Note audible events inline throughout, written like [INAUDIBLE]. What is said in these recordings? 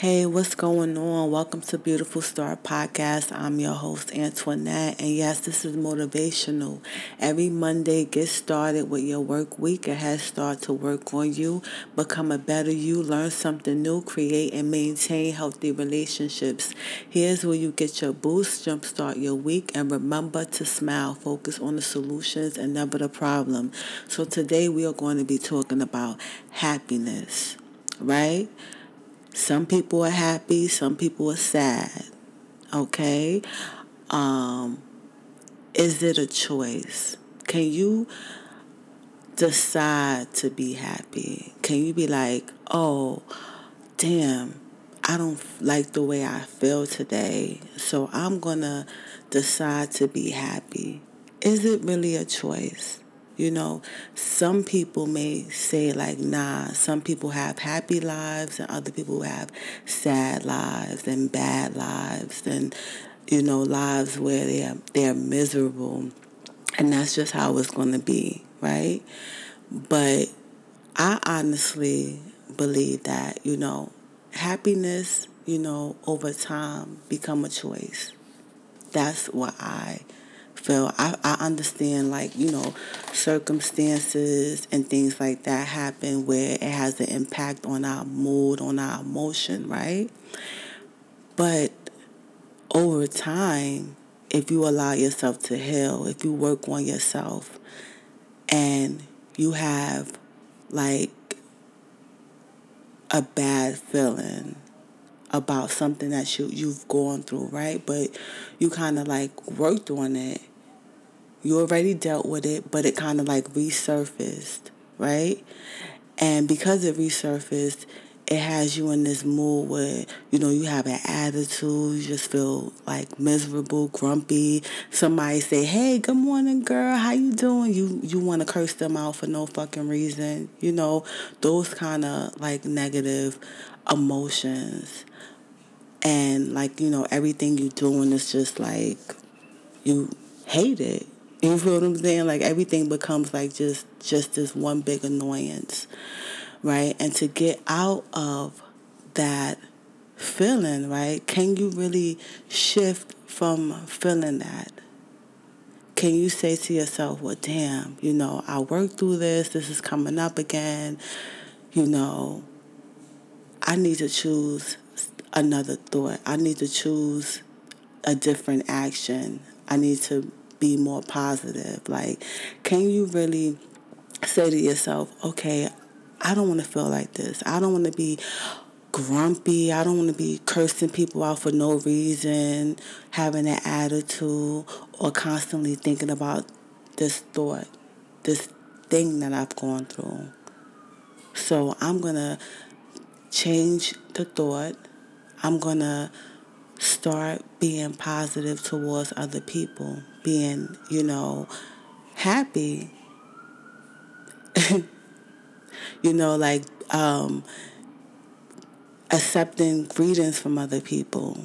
Hey, what's going on? Welcome to Beautiful Star Podcast. I'm your host, Antoinette. And yes, this is motivational. Every Monday, get started with your work week. A head start to work on you, become a better you, learn something new, create and maintain healthy relationships. Here's where you get your boost, jumpstart your week, and remember to smile. Focus on the solutions and never the problem. So today, we are going to be talking about happiness, right? Some people are happy, some people are sad. Okay? Um, is it a choice? Can you decide to be happy? Can you be like, oh, damn, I don't like the way I feel today, so I'm going to decide to be happy? Is it really a choice? You know, some people may say like, nah, some people have happy lives and other people have sad lives and bad lives and, you know, lives where they're, they're miserable. And that's just how it's going to be, right? But I honestly believe that, you know, happiness, you know, over time become a choice. That's what I feel. I, I understand, like, you know, circumstances and things like that happen where it has an impact on our mood, on our emotion, right? But over time, if you allow yourself to heal, if you work on yourself, and you have like a bad feeling about something that you you've gone through, right? But you kind of like worked on it you already dealt with it, but it kind of like resurfaced, right? And because it resurfaced, it has you in this mood where you know you have an attitude, you just feel like miserable, grumpy. Somebody say, "Hey, good morning, girl. How you doing?" You you want to curse them out for no fucking reason. You know those kind of like negative emotions, and like you know everything you doing is just like you hate it. You feel what I'm saying? Like everything becomes like just just this one big annoyance, right? And to get out of that feeling, right? Can you really shift from feeling that? Can you say to yourself, well, damn, you know, I worked through this, this is coming up again, you know, I need to choose another thought. I need to choose a different action. I need to be more positive? Like, can you really say to yourself, okay, I don't want to feel like this. I don't want to be grumpy. I don't want to be cursing people out for no reason, having an attitude, or constantly thinking about this thought, this thing that I've gone through. So I'm going to change the thought. I'm going to start being positive towards other people, being, you know, happy. [LAUGHS] you know, like um, accepting greetings from other people.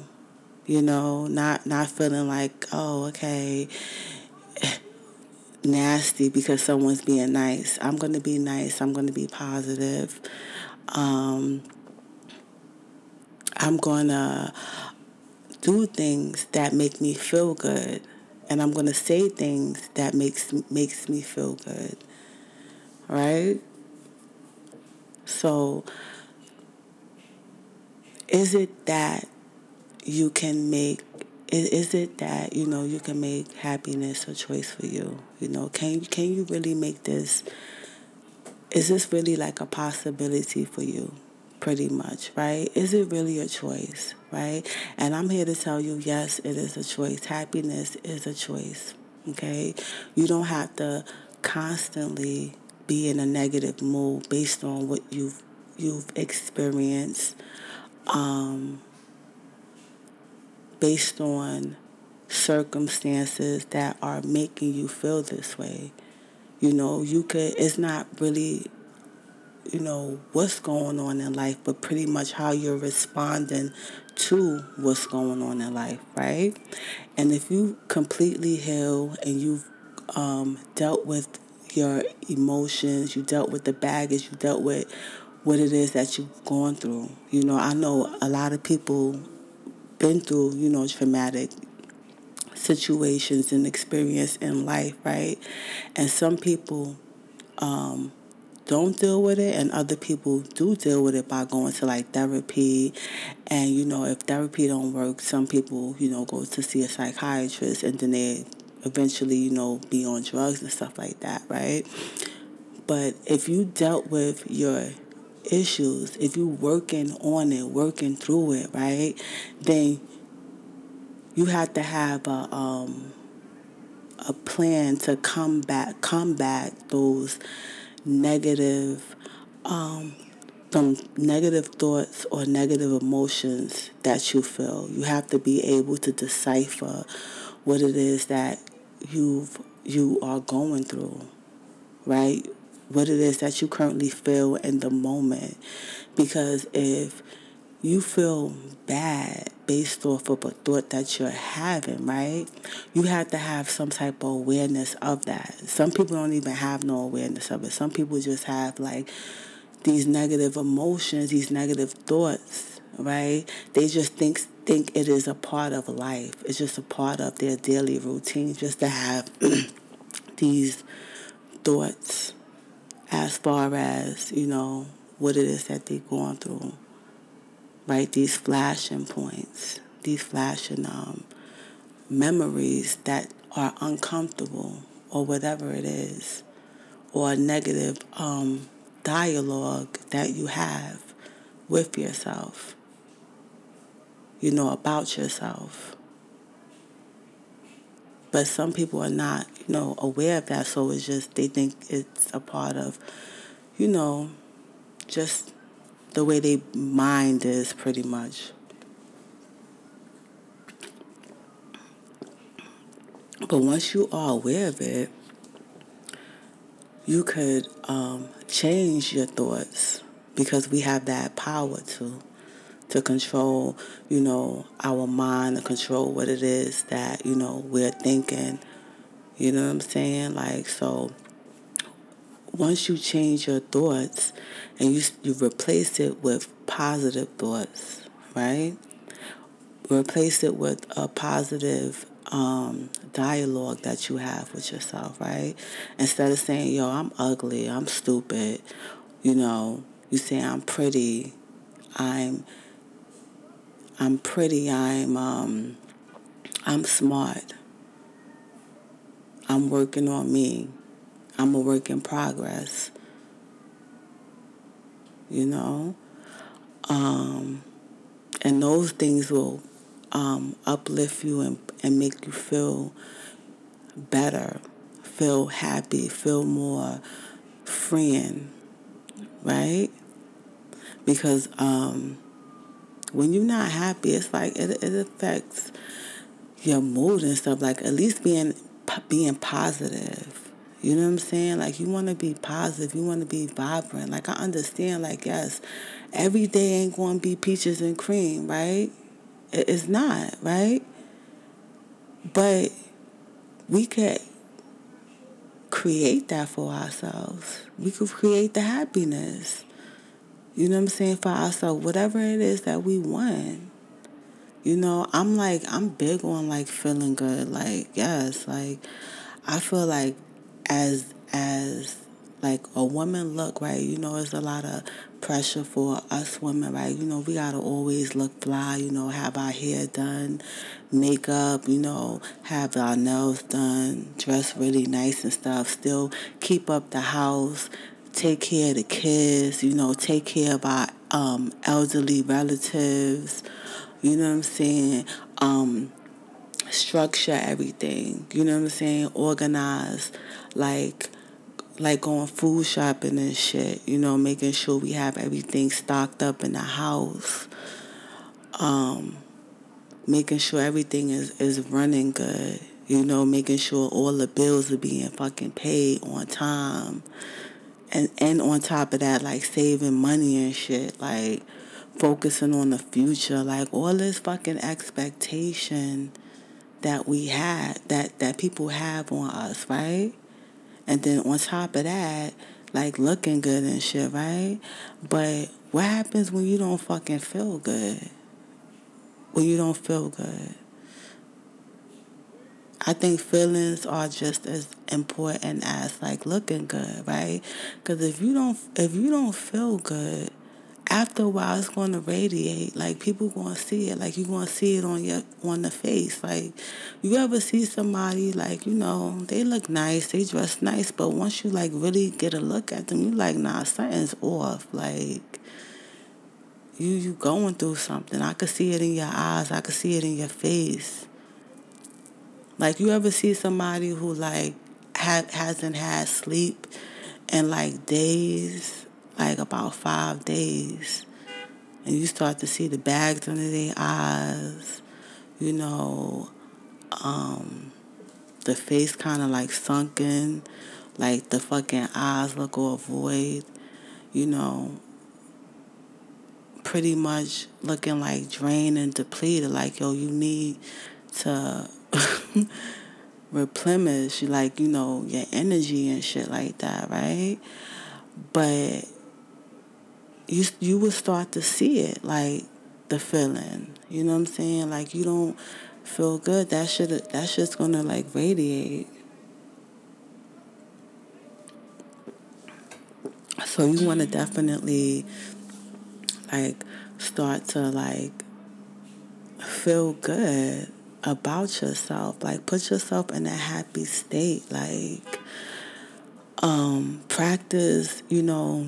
You know, not not feeling like, oh, okay, [LAUGHS] nasty because someone's being nice. I'm going to be nice. I'm going to be positive. Um, I'm going to do things that make me feel good and I'm going to say things that makes makes me feel good. Right? So is it that you can make is it that you know you can make happiness a choice for you you know can can you really make this is this really like a possibility for you pretty much, right? Is it really a choice, right? And I'm here to tell you, yes, it is a choice. Happiness is a choice, okay? You don't have to constantly be in a negative mood based on what you've you've experienced, um, based on circumstances that are making you feel this way. You know, you could. It's not really you know, what's going on in life, but pretty much how you're responding to what's going on in life, right? And if you completely heal and you've um, dealt with your emotions, you dealt with the baggage, you dealt with what it is that you've gone through. You know, I know a lot of people been through, you know, traumatic situations and experience in life, right? And some people um, don't deal with it, and other people do deal with it by going to like therapy. And you know, if therapy don't work, some people, you know, go to see a psychiatrist, and then they eventually, you know, be on drugs and stuff like that, right? But if you dealt with your issues, if you working on it, working through it, right, then you have to have a um, a plan to combat combat those negative um, some negative thoughts or negative emotions that you feel. You have to be able to decipher what it is that you've you are going through, right? What it is that you currently feel in the moment. Because if you feel bad based off of a thought that you're having, right? You have to have some type of awareness of that. Some people don't even have no awareness of it. Some people just have like these negative emotions, these negative thoughts, right? They just think think it is a part of life. It's just a part of their daily routine just to have [CLEARS THROAT] these thoughts as far as, you know, what it is that they're going through right? These flashing points, these flashing um, memories that are uncomfortable or whatever it is, or a negative um, dialogue that you have with yourself, you know, about yourself. But some people are not, you know, aware of that, so it's just they think it's a part of, you know, just the way they mind is pretty much. But once you are aware of it, you could um, change your thoughts because we have that power to to control, you know, our mind, to control what it is that, you know, we're thinking. You know what I'm saying? Like, so once you change your thoughts and you, you replace it with positive thoughts, right? Replace it with a positive um, dialogue that you have with yourself, right? Instead of saying, yo, I'm ugly, I'm stupid, you know, you say I'm pretty, I'm I'm pretty, I'm um, I'm smart. I'm working on me. I'm a work in progress. You know? Um, and those things will um, uplift you and, and make you feel better, feel happy, feel more freeing, right? Because um, when you're not happy, it's like it, it affects your mood and stuff. Like at least being being positive you know what I'm saying? Like you want to be positive, you want to be vibrant. Like I understand, like yes, every day ain't going to be peaches and cream, right? It's not, right? But we could create that for ourselves. We could create the happiness. You know what I'm saying? For ourselves, whatever it is that we want. You know, I'm like, I'm big on like feeling good. Like, yes, like, I feel like as as like a woman look right? You know there's a lot of pressure for us women right? You know we gotta always look fly you know have our hair done makeup you know have our nails done dress really nice and stuff. Still keep up the house take care of the kids you know take care of our um, elderly relatives. You know what i'm saying? Um, structure everything you know what i'm saying organize like like going food shopping and shit, you know, making sure we have everything stocked up in the house. Um, making sure everything is, is running good, you know, making sure all the bills are being fucking paid on time. And and on top of that, like saving money and shit, like focusing on the future, like all this fucking expectation that we had that that people have on us, right? And then on top of that, like looking good and shit, right? But what happens when you don't fucking feel good? When you don't feel good? I think feelings are just as important as like looking good, right? Because if you don't if you don't feel good, after a while it's going to radiate. Like people going to see it. Like you're going to see it on your on the face. Like you ever see somebody like you know they look nice, they dress nice, but once you like really get a look at them, you like nah something's off. Like you you going through something. I could see it in your eyes. I could see it in your face. Like you ever see somebody who like ha- hasn't had sleep in like days, like about five days, and you start to see the bags under their eyes, you know, um, the face kind of like sunken, like the fucking eyes look all void, you know, pretty much looking like drained and depleted. Like, yo, you need to [LAUGHS] replenish like you know your energy and shit like that right but you you will start to see it like the feeling you know what i'm saying like you don't feel good that should that's just gonna like radiate so you want to definitely like start to like feel good about yourself. Like put yourself in a happy state. Like um, practice, you know,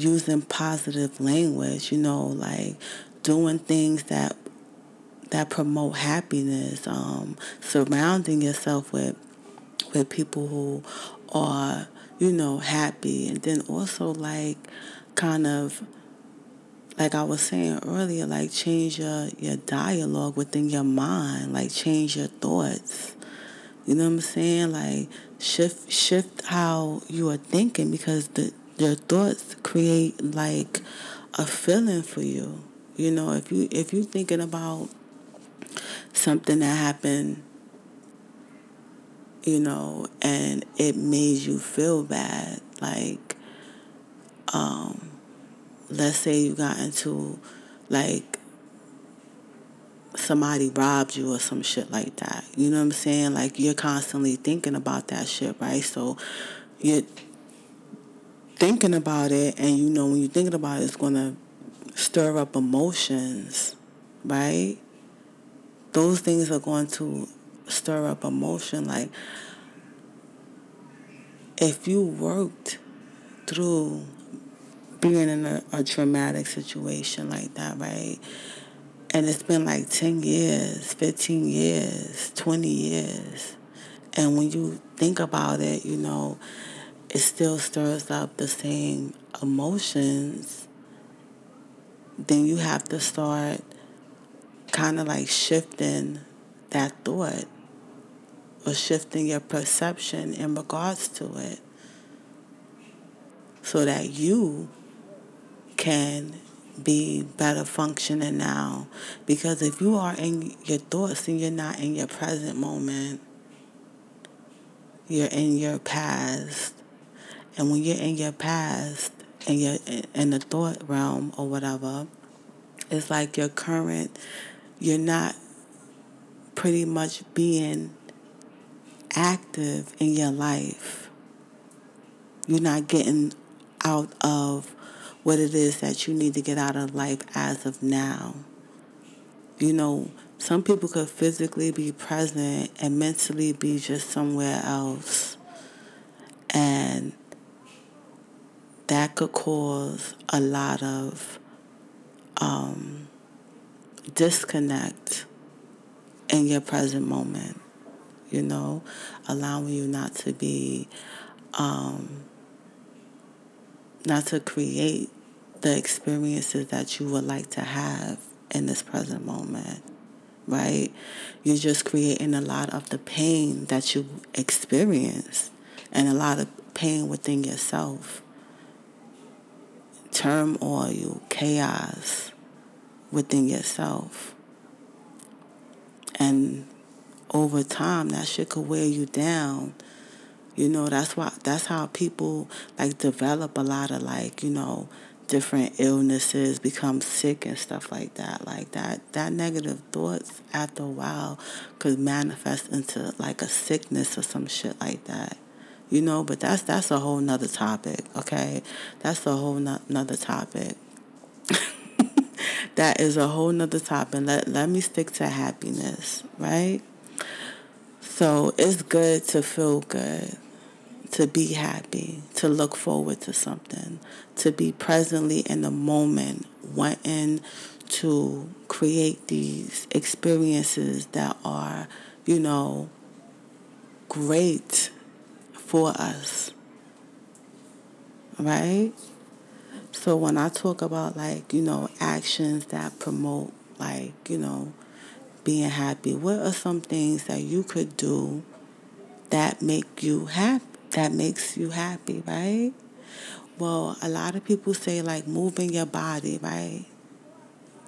using positive language, you know, like doing things that that promote happiness, um, surrounding yourself with with people who are, you know, happy and then also like kind of like I was saying earlier, like change your, your dialogue within your mind, like change your thoughts. You know what I'm saying? Like shift shift how you are thinking because the your thoughts create like a feeling for you. You know, if you if you're thinking about something that happened, you know, and it made you feel bad, like um let's say you got into like somebody robbed you or some shit like that. You know what I'm saying? Like you're constantly thinking about that shit, right? So you're thinking about it and you know when you're thinking about it it's gonna stir up emotions, right? Those things are going to stir up emotion like if you worked through being in a, a traumatic situation like that, right? And it's been like 10 years, 15 years, 20 years. And when you think about it, you know, it still stirs up the same emotions. Then you have to start kind of like shifting that thought or shifting your perception in regards to it so that you can be better functioning now. Because if you are in your thoughts and you're not in your present moment, you're in your past. And when you're in your past and you're in the thought realm or whatever, it's like your current, you're not pretty much being active in your life. You're not getting out of what it is that you need to get out of life as of now. You know, some people could physically be present and mentally be just somewhere else. And that could cause a lot of um, disconnect in your present moment, you know, allowing you not to be um, not to create the experiences that you would like to have in this present moment, right? You're just creating a lot of the pain that you experience and a lot of pain within yourself. Turmoil, chaos within yourself. And over time, that shit could wear you down You know, that's why that's how people like develop a lot of like, you know, different illnesses, become sick and stuff like that. Like that that negative thoughts after a while could manifest into like a sickness or some shit like that. You know, but that's that's a whole nother topic, okay? That's a whole no- nother topic. [LAUGHS] that is a whole nother topic. Let let me stick to happiness, right? So it's good to feel good to be happy, to look forward to something, to be presently in the moment, wanting to create these experiences that are, you know, great for us. Right? So when I talk about like, you know, actions that promote like, you know, being happy, what are some things that you could do that make you happy? that makes you happy, right? Well, a lot of people say like moving your body, right?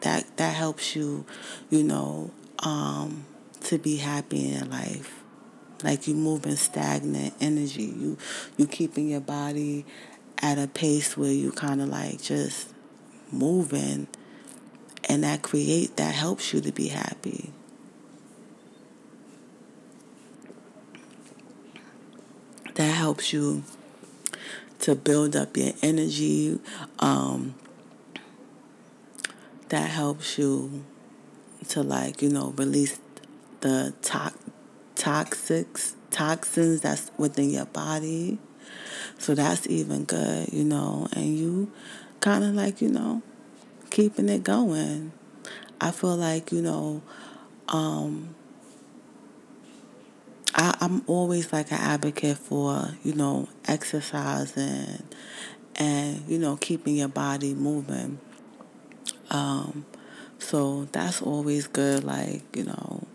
That that helps you, you know, um, to be happy in life. Like you moving stagnant energy. You you keeping your body at a pace where you kind of like just moving and that create that helps you to be happy that helps you to build up your energy. Um, that helps you to like you know release the to- toxics toxins that's within your body. So that's even good, you know, and you kind of like you know keeping it going. I feel like you know. Um, I, I'm always like an advocate for, you know, exercising and, you know, keeping your body moving. Um, so that's always good. Like, you know,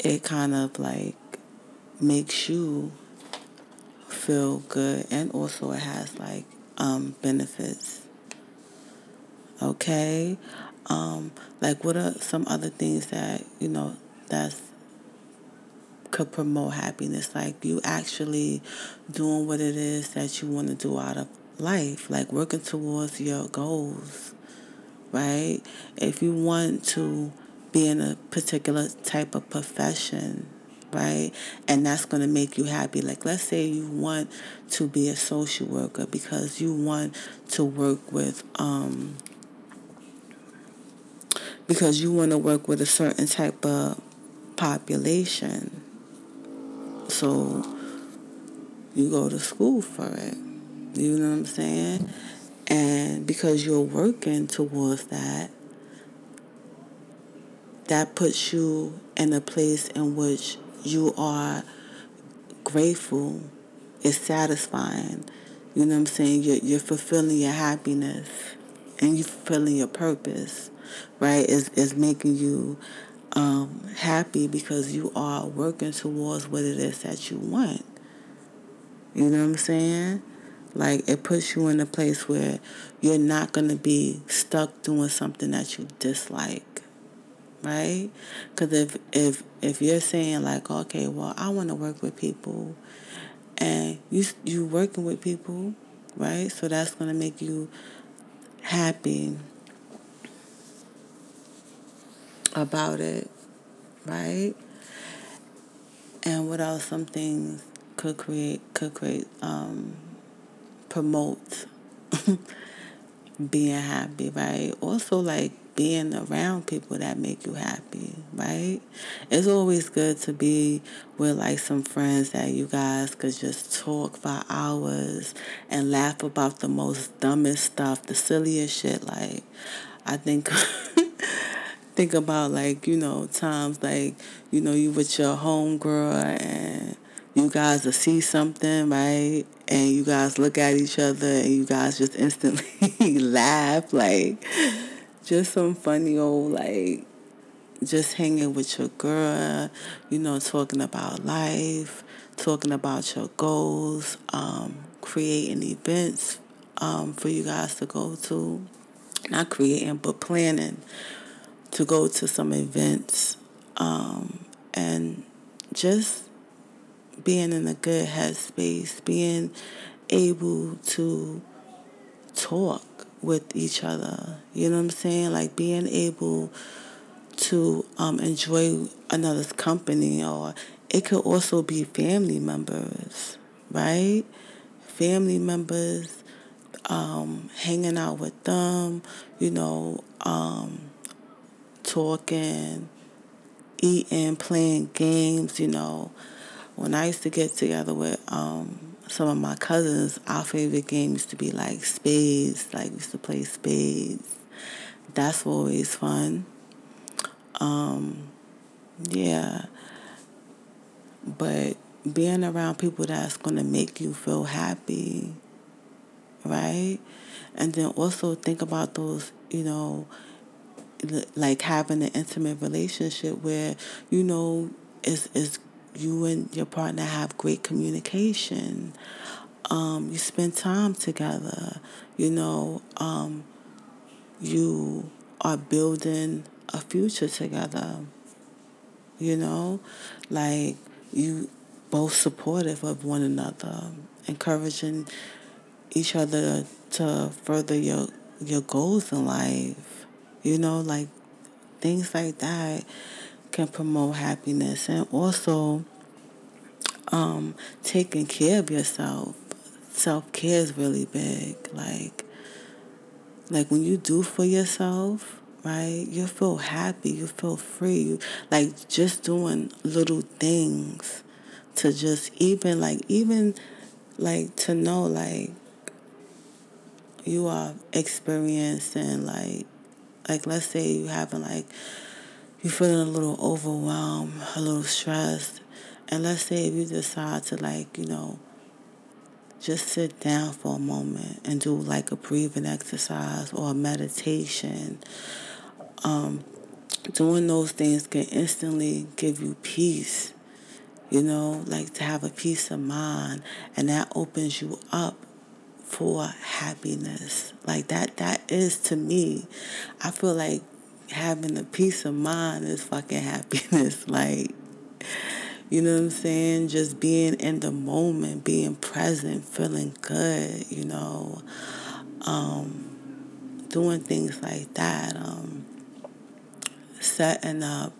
it kind of like makes you feel good and also it has like um, benefits. Okay? Um, like what are some other things that, you know, that's could promote happiness. Like you actually doing what it is that you want to do out of life, like working towards your goals, right? If you want to be in a particular type of profession, right? And that's going to make you happy. Like, let's say you want to be a social worker because you want to work with, um, because you want to work with a certain type of population, so you go to school for it. You know what I'm saying? And because you're working towards that, that puts you in a place in which you are grateful. It's satisfying. You know what I'm saying? You're, you're fulfilling your happiness and you're fulfilling your purpose, right? It's, it's making you um, happy because you are working towards what it is that you want. You know what I'm saying? Like it puts you in a place where you're not going to be stuck doing something that you dislike, right? Because if if if you're saying like, okay, well, I want to work with people, and you you working with people, right? So that's to make you happy about it, right? And what else? Some things could create could create um, promote [LAUGHS] being happy, right? Also, like being around people that make you happy, right? It's always good to be with like some friends that you guys could just talk for hours and laugh about the most dumbest stuff, the silliest shit. Like, I think. [LAUGHS] think about like you know times like you know you with your homegirl and you guys will see something, right? And you guys look at each other and you guys just instantly [LAUGHS] laugh. Like, just some funny old, like, just hanging with your girl, you know, talking about life, talking about your goals, um, creating events um, for you guys to go to. Not creating, but planning to go to some events um, and just being in a good headspace, being able to talk with each other. You know what I'm saying? Like being able to um, enjoy another's company, or it could also be family members, right? Family members, um, hanging out with them, you know, um, talking, eating, playing games, you know. When I used to get together with um, some of my cousins, our favorite game used to be like spades. Like we used to play spades. That's always fun. Um, yeah. But being around people that's to make you feel happy, right? And then also think about those, you know, like having an intimate relationship where, you know, it's is you and your partner have great communication. Um, you spend time together, you know, um, you are building a future together. You know, like you both supportive of one another, encouraging each other to further your your goals in life. You know, like things like that can promote happiness and also um, taking care of yourself. Self care is really big. Like like when you do for yourself, right? You feel happy. You feel free. You, like just doing little things to just even like even like to know like you are experiencing like like let's say you having like you're feeling a little overwhelmed, a little stressed, and let's say if you decide to like you know just sit down for a moment and do like a breathing exercise or a meditation. Um, doing those things can instantly give you peace, you know, like to have a peace of mind, and that opens you up for happiness. Like that, that is to me, I feel like having the peace of mind is fucking [LAUGHS] happiness. like, you know what I'm saying? Just being in the moment, being present, feeling good, you know, um, doing things like that, um, setting up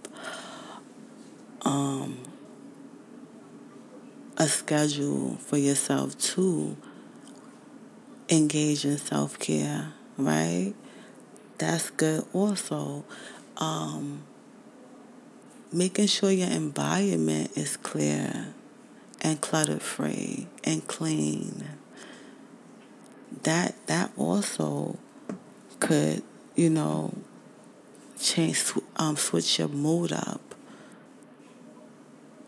um, a schedule for yourself to engage in self care, right? That's good also. Um, making sure your environment is clear and clutter free and clean. That that also could, you know, change um switch your mood up.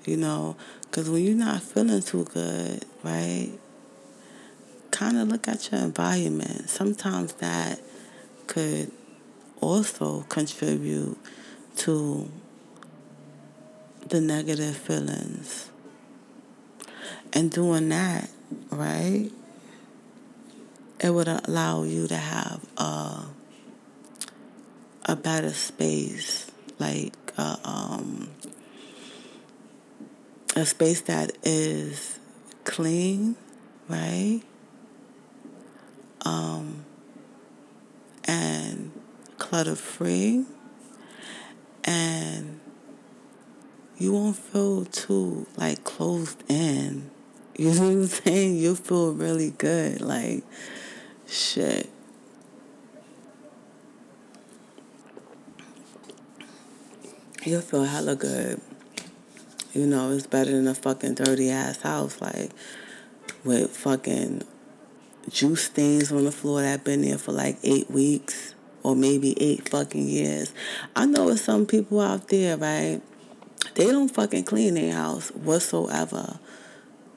You know, because when you're not feeling too good, right? Kind of look at your environment. Sometimes that could also contribute to the negative feelings. And doing that, right, it would allow you to have a, a better space, like uh, um, a space that is clean, right? Um, and clutter free and you won't feel too like closed in. [LAUGHS] You know what I'm saying? You'll feel really good. Like shit. You'll feel hella good. You know, it's better than a fucking dirty ass house, like with fucking juice stains on the floor that been there for like eight weeks or maybe eight fucking years. I know some people out there, right? They don't fucking clean their house whatsoever.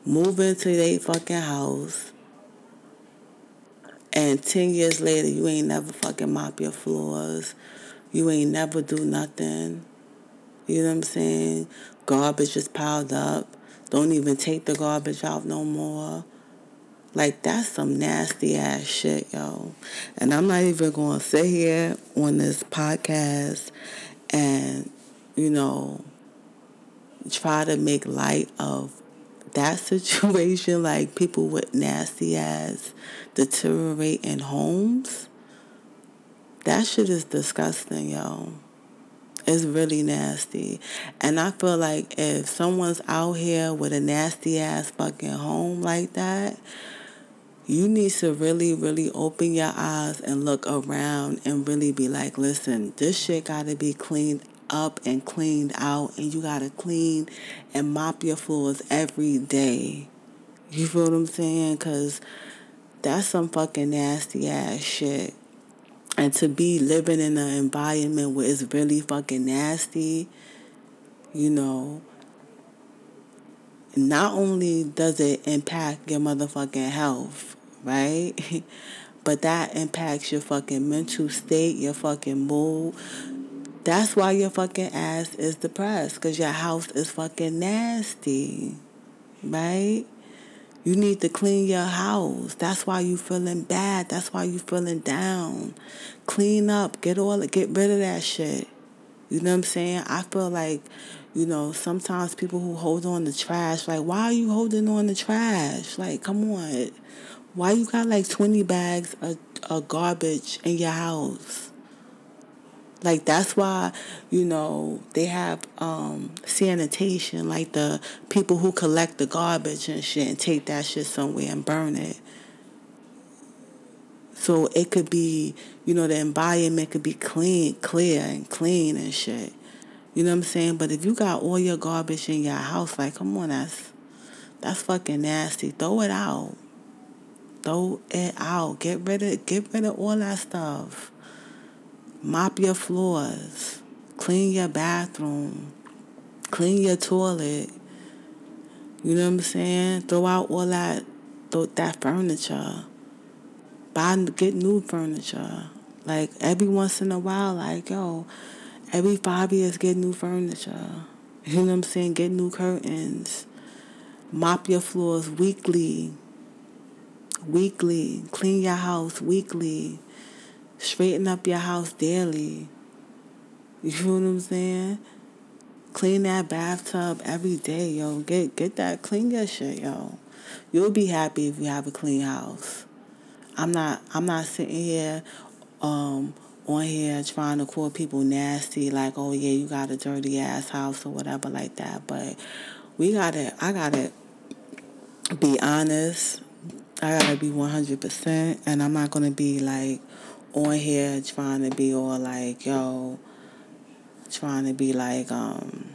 Move into their fucking house. And 10 years later, you ain't never fucking mop your floors. You ain't never do nothing. You know what I'm saying? Garbage is piled up. Don't even take the garbage out no more. Like that's some nasty ass shit, yo. And I'm not even going to sit here on this podcast and, you know, try to make light of that [LAUGHS] situation, like people with nasty ass deteriorating homes, that shit is disgusting, yo. It's really nasty. And I feel like if someone's out here with a nasty ass fucking home like that, you need to really, really open your eyes and look around and really be like, listen, this shit gotta be cleaned up and cleaned out, and you gotta clean and mop your floors every day. You feel what I'm saying? Because that's some fucking nasty ass shit. And to be living in an environment where it's really fucking nasty, you know, not only does it impact your motherfucking health, right? [LAUGHS] but that impacts your fucking mental state, your fucking mood. That's why your fucking ass is depressed because your house is fucking nasty, right? You need to clean your house. That's why you feeling bad. That's why you feeling down. Clean up. Get all get rid of that shit. You know what I'm saying? I feel like, you know, sometimes people who hold on to trash, like, why are you holding on to trash? Like, come on. Why you got like 20 bags of, of garbage in your house? Like that's why, you know, they have um, sanitation, like the people who collect the garbage and shit and take that shit somewhere and burn it. So it could be, you know, the environment could be clean, clear and clean and shit. You know what I'm saying? But if you got all your garbage in your house, like, come on, that's that's fucking nasty. Throw it out. Throw it out. Get rid of get rid of all that stuff. Mop your floors. Clean your bathroom. Clean your toilet. You know what I'm saying? Throw out all that that furniture. Buy get new furniture. Like every once in a while, like yo, every five years get new furniture. You know what I'm saying? Get new curtains. Mop your floors weekly. Weekly. Clean your house weekly. Straighten up your house daily. You know what I'm saying? Clean that bathtub every day, yo. Get get that clean your shit, yo. You'll be happy if you have a clean house. I'm not I'm not sitting here um on here trying to call people nasty like, oh yeah, you got a dirty ass house or whatever like that. But we gotta I gotta be honest. I gotta be one hundred percent and I'm not gonna be like on here trying to be all like, yo, trying to be like, um,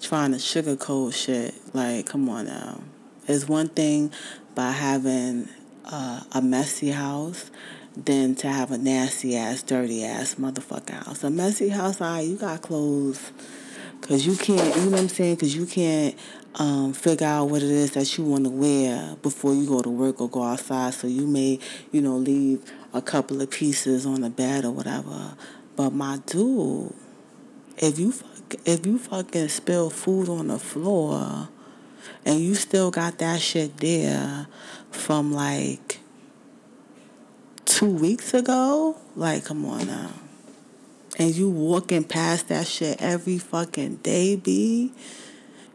trying to sugarcoat shit. Like, come on now. It's one thing by having uh, a messy house than to have a nasty ass, dirty ass motherfucker house. A messy house, right, you got clothes. Cause you can't, you know what I'm saying? Cause you can't um, figure out what it is that you want to wear before you go to work or go outside. So you may, you know, leave a couple of pieces on the bed or whatever. But my dude, if you fuck, if you fucking spill food on the floor and you still got that shit there from like two weeks ago, like come on now. And you walking past that shit every fucking day, B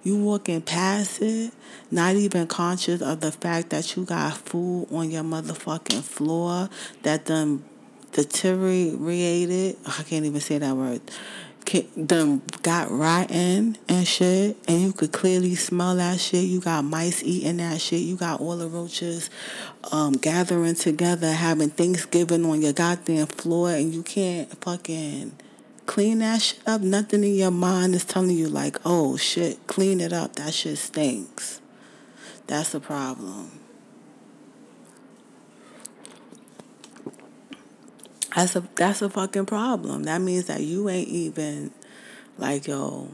you walking past it, not even conscious of the fact that you got food on your motherfucking floor that done deteriorated. I can't even say that word. Done got rotten and shit, and you could clearly smell that shit. You got mice eating that shit. You got all the roaches um, gathering together, having Thanksgiving on your goddamn floor, and you can't fucking clean that shit up. Nothing in your mind is telling you like, oh shit, clean it up. That shit stinks. That's the problem. That's a that's a fucking problem. That means that you ain't even like yo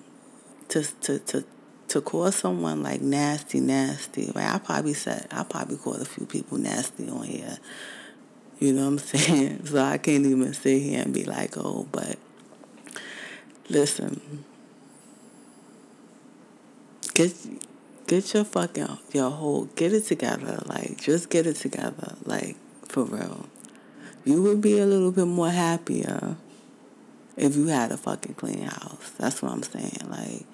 to to to to call someone like nasty, nasty. Right? I probably said I probably called a few people nasty on here. You know what I'm [LAUGHS] saying? So I can't even sit here and be like, oh, but Listen. Get get your fucking your whole get it together. Like just get it together. Like for real. You would be a little bit more happier if you had a fucking clean house. That's what I'm saying. Like,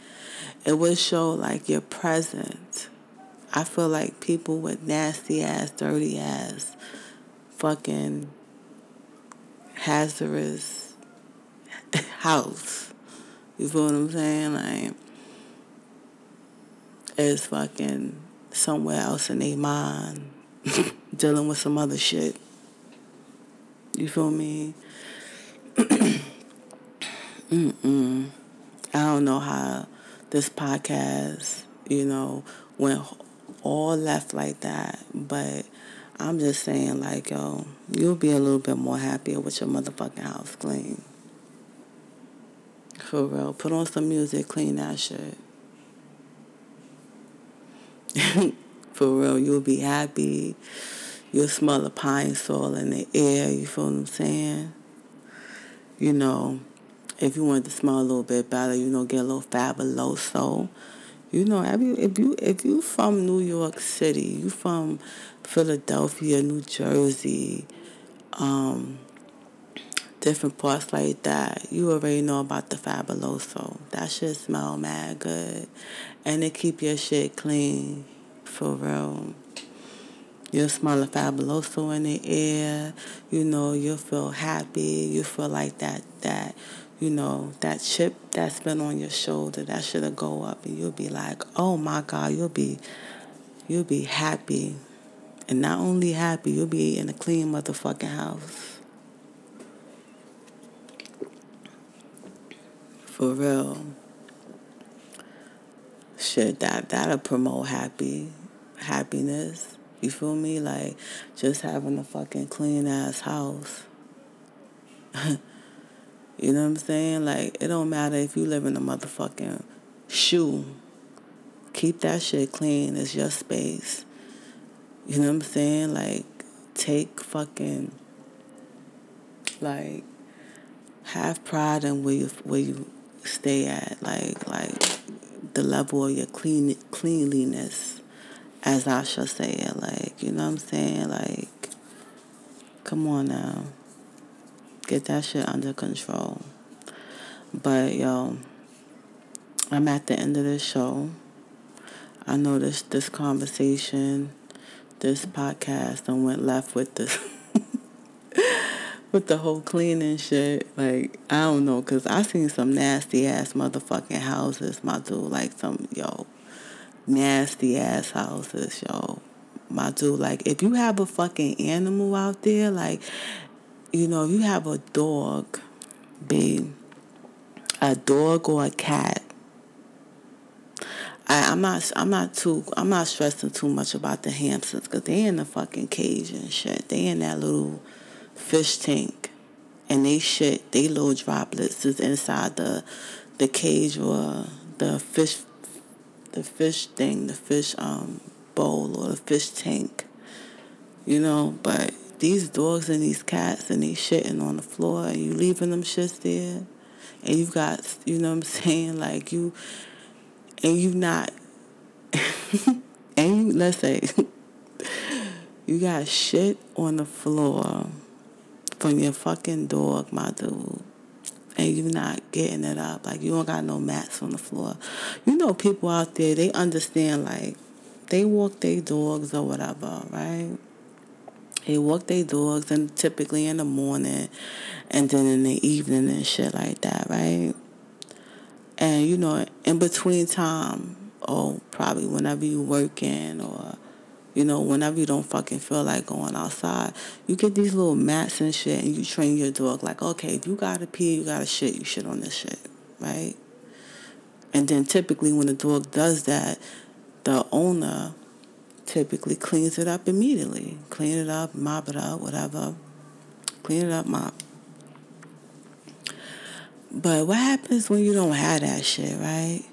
it would show like your presence. I feel like people with nasty ass, dirty ass, fucking hazardous [LAUGHS] house. You feel what I'm saying? Like, is fucking somewhere else in their mind, [LAUGHS] dealing with some other shit. You feel me? Mm-mm. [CLEARS THROAT] I don't know how this podcast, you know, went all left like that, but I'm just saying, like, yo, you'll be a little bit more happier with your motherfucking house clean. For real. Put on some music, clean that shit. [LAUGHS] For real, you'll be happy. You'll smell the Pine-Sol in the air, you feel what I'm saying? You know, if you want to smell a little bit better, you know, get a little fabuloso. You know, every if you if you from New York City, you from Philadelphia, New Jersey, um, different parts like that, you already know about the Fabuloso. That shit smell mad good. And it keep your shit clean, for real. You'll smell a Fabuloso in the air. You know, you'll feel happy. You feel like that, that, you know, that chip that's been on your shoulder, that should go up and you'll be like, oh my God, you'll be, you'll be happy. And not only happy, you'll be in a clean motherfucking house. For real. Shit, that that'll promote happy happiness. You feel me? Like just having a fucking clean ass house. [LAUGHS] you know what I'm saying? Like it don't matter if you live in a motherfucking shoe. Keep that shit clean. It's your space. You know what I'm saying? Like take fucking like have pride in where you where you stay at. Like like the level of your clean cleanliness as I shall say it. Like, you know what I'm saying? Like, come on now. Get that shit under control. But, yo, I'm at the end of this show. I know this, this conversation, this podcast, and went left with the, [LAUGHS] with the whole cleaning shit. Like, I don't know, because I seen some nasty ass motherfucking houses, my dude. Like, some, yo, nasty ass houses, yo. My dude, like if you have a fucking animal out there, like you know, you have a dog, be a dog or a cat. I, I'm not. I'm not too. I'm not stressing too much about the hamsters because they in the fucking cage and shit. They in that little fish tank, and they shit. They little droplets is inside the the cage or the fish the fish thing, the fish um, bowl or the fish tank. You know, but these dogs and these cats and they shitting on the floor and you leaving them shits there and you've got you know what I'm [LAUGHS] saying, like you and you not [LAUGHS] and you let's say [LAUGHS] you got shit on the floor from your fucking dog, my dude and you're not getting it up. Like you don't got no mats on the floor. You know people out there, they understand like they walk their dogs or whatever, right? They walk their dogs and typically in the morning and then in the evening and shit like that, right? And you know, in between time, or probably whenever you working or you know, whenever you don't fucking feel like going outside, you get these little mats and shit and you train your dog like, okay, if you gotta pee, you gotta shit, you shit on this shit, right? And then typically when the dog does that, the owner typically cleans it up immediately. Clean it up, mop it up, whatever. Clean it up, mop. But what happens when you don't have that shit, right?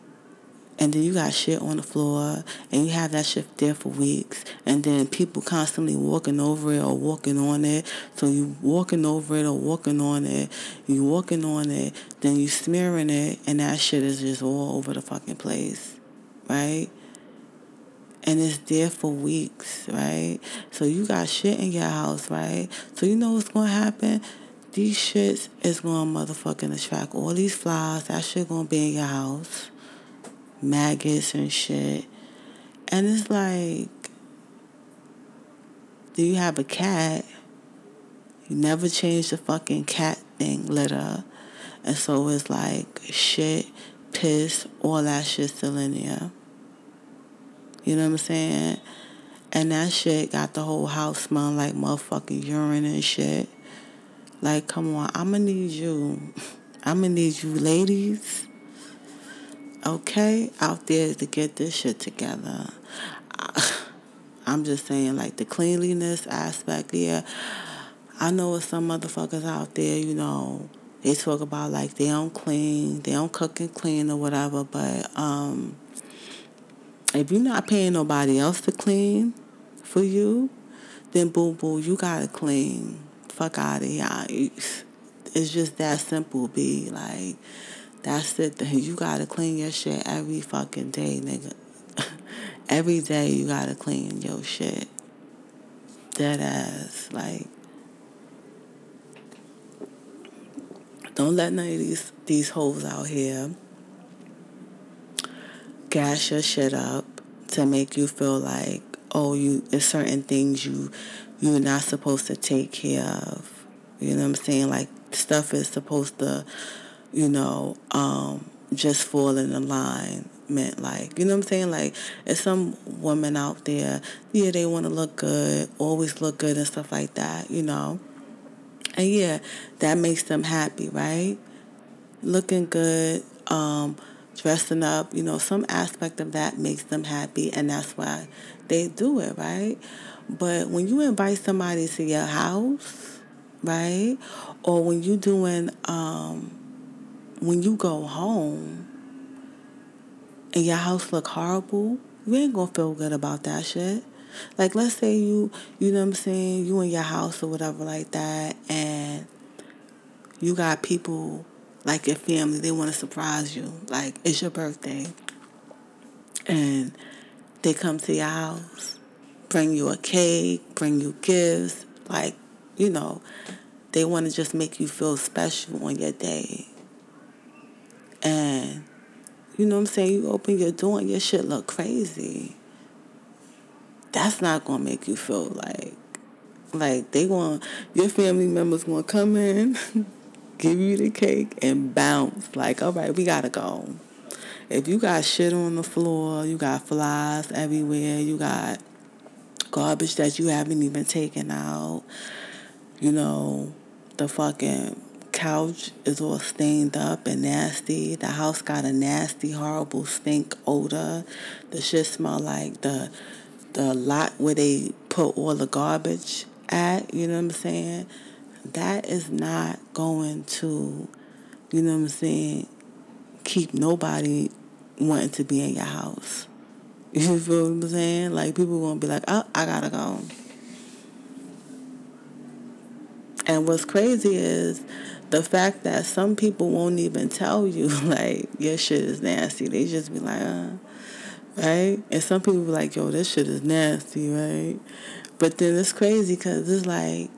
And then you got shit on the floor and you have that shit there for weeks and then people constantly walking over it or walking on it. So you walking over it or walking on it. You walking on it then you smearing it and that shit is just all over the fucking place right? And it's there for weeks right? So you got shit in your house right? So you know what's gonna happen? These shits is gonna motherfucking attract all these flies. That shit gonna be in your house. Maggots and shit. And it's like, do you have a cat? You never change the fucking cat thing litter. And so it's like shit, piss, all that shit still in there. You know what I'm saying? And that shit got the whole house smelling like motherfucking urine and shit. Like, come on, I'ma need you. [LAUGHS] I'ma need you ladies, okay, out there to get this shit together. [LAUGHS] I'm just saying, like, the cleanliness aspect, yeah. I know with some motherfuckers out there, you know, they talk about like they don't clean, they don't cook and clean or whatever, but um if you're not paying nobody else to clean for you, then boo boo, you gotta clean. Fuck out of here. It's just that simple, be like that's it. You gotta clean your shit every fucking day, nigga. [LAUGHS] every day you gotta clean your shit. Dead ass. Like don't let none of these these hoes out here gas your shit up to make you feel like oh you it's certain things you you're not supposed to take care of you know what i'm saying like stuff is supposed to you know um just falling in line meant like you know what i'm saying like if some woman out there yeah they want to look good always look good and stuff like that you know and yeah that makes them happy right looking good um dressing up, you know, some aspect of that makes them happy and that's why they do it, right? But when you invite somebody to your house, right? Or when you're doing um when you go home and your house look horrible, you ain't gonna feel good about that shit. Like let's say you you know what I'm saying, you in your house or whatever like that and you got people like your family, they want to surprise you. Like it's your birthday. And they come to your house, bring you a cake, bring you gifts, like, you know, they want to just make you feel special on your day. And you know what I'm saying? You open your door and your shit look crazy. That's not gonna make you feel like like they want your family members gonna come in [LAUGHS] give you the cake, and bounce. Like, all right, we gotta go. If you got shit on the floor, you got flies everywhere, you got garbage that you haven't even taken out, you know, the fucking couch is all stained up and nasty. The house got a nasty, horrible stink odor. The shit smell like the the lot where they put all the garbage at, you know what I'm saying? that is not going to, you know what I'm saying, keep nobody wanting to be in your house. [LAUGHS] You feel what I'm saying? Like people gonna be like, oh, I gotta go. And what's crazy is the fact that some people won't even tell you [LAUGHS] like your shit is nasty. They just be like, uh, right? And some people be like, yo, this shit is nasty, right? But then it's crazy because it's like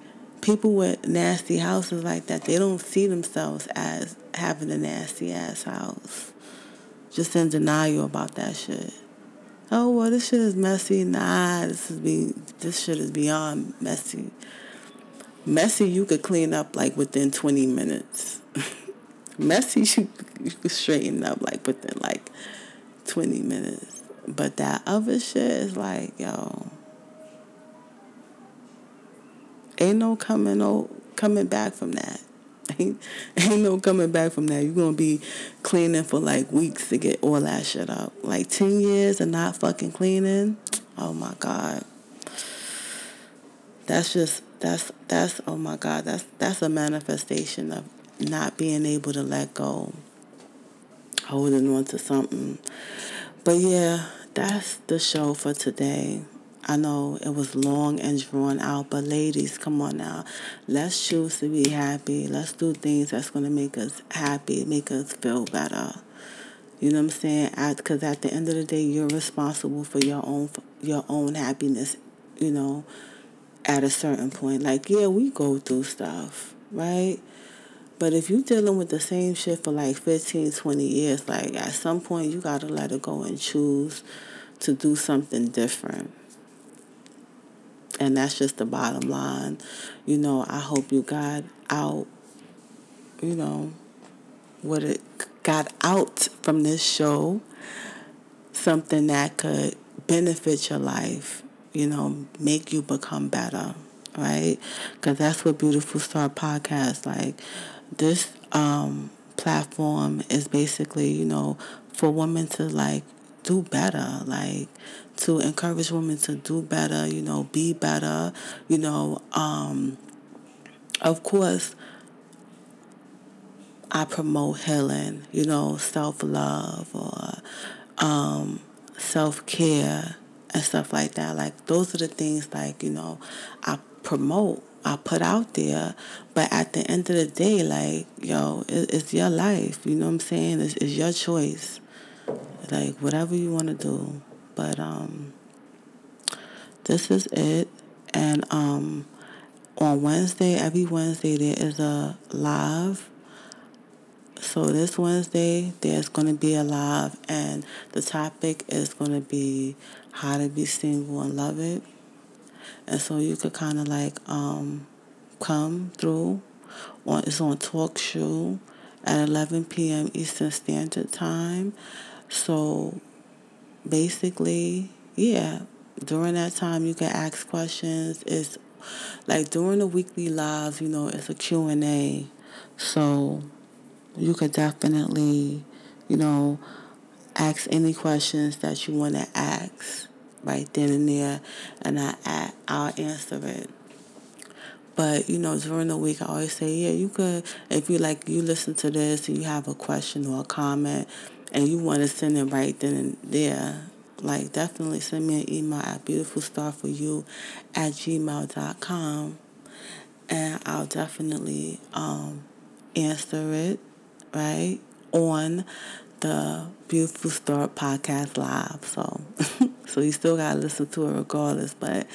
people with nasty houses like that, they don't see themselves as having a nasty ass house. Just in denial about that shit. Oh well, this shit is messy. Nah, this is be this shit is beyond messy. Messy, you could clean up like within twenty minutes. [LAUGHS] messy, you, you could straighten up like within like twenty minutes. But that other shit is like, yo, Ain't no coming no coming back from that. [LAUGHS] Ain't, ain't no coming back from that. You're gonna be cleaning for like weeks to get all that shit up. Like ten years and not fucking cleaning. Oh my god. That's just that's that's oh my god, that's that's a manifestation of not being able to let go. Holding on to something. But yeah, that's the show for today. I know it was long and drawn out, but ladies, come on now. Let's choose to be happy. Let's do things that's going to make us happy, make us feel better. You know what I'm saying? Because at, at the end of the day, you're responsible for your own your own happiness. You know, at a certain point, like yeah, we go through stuff. right? But if you're dealing with the same shit for like 15, 20 years, like at some point you got to let it go and choose to do something different. And that's just the bottom line. You know, I hope you got out, you know, what it got out from this show, something that could benefit your life, you know, make you become better, right? Because that's what Beautiful Star Podcast like. This um, platform is basically, you know, for women to like do better, like to encourage women to do better, you know, be better, you know, um, of course, I promote healing, you know, self love or um, self care and stuff like that. Like those are the things like, you know, I promote, I put out there. But at the end of the day, like, yo, it, it's your life. You know what I'm saying? It's, it's your choice. Like whatever you want to do. But um this is it. And um on Wednesday, every Wednesday there is a live so this Wednesday, there's going to be a live, and the topic is going to be how to be single and love it. And so you could kind of like um, come through. On it's on Talk Show at 11 p.m. Eastern Standard Time. So basically, yeah, during that time you can ask questions. It's like during the weekly lives, you know, it's a Q&A. So you could definitely, you know, ask any questions that you want to ask right then and there, and I, I'll answer it. But you know, during the week, I always say, yeah, you could. If you like, you listen to this and you have a question or a comment, and you want to send it right then and there, like definitely send me an email at beautifulstarforyou at gmail.com, and I'll definitely um, answer it right, on the Beautiful Star Podcast Live. So, [LAUGHS] so you still gotta listen to it regardless. But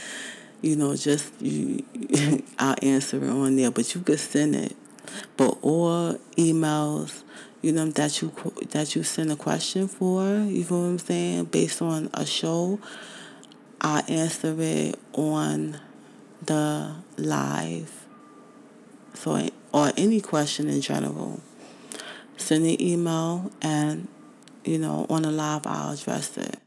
you know, just you, [LAUGHS] I'll answer it on there. But you could send it, but or emails. You know that you that you send a question for. You know what I'm saying? Based on a show, I'll answer it on the live. So or any question in general send an email and, you know, on the live, I'll address it.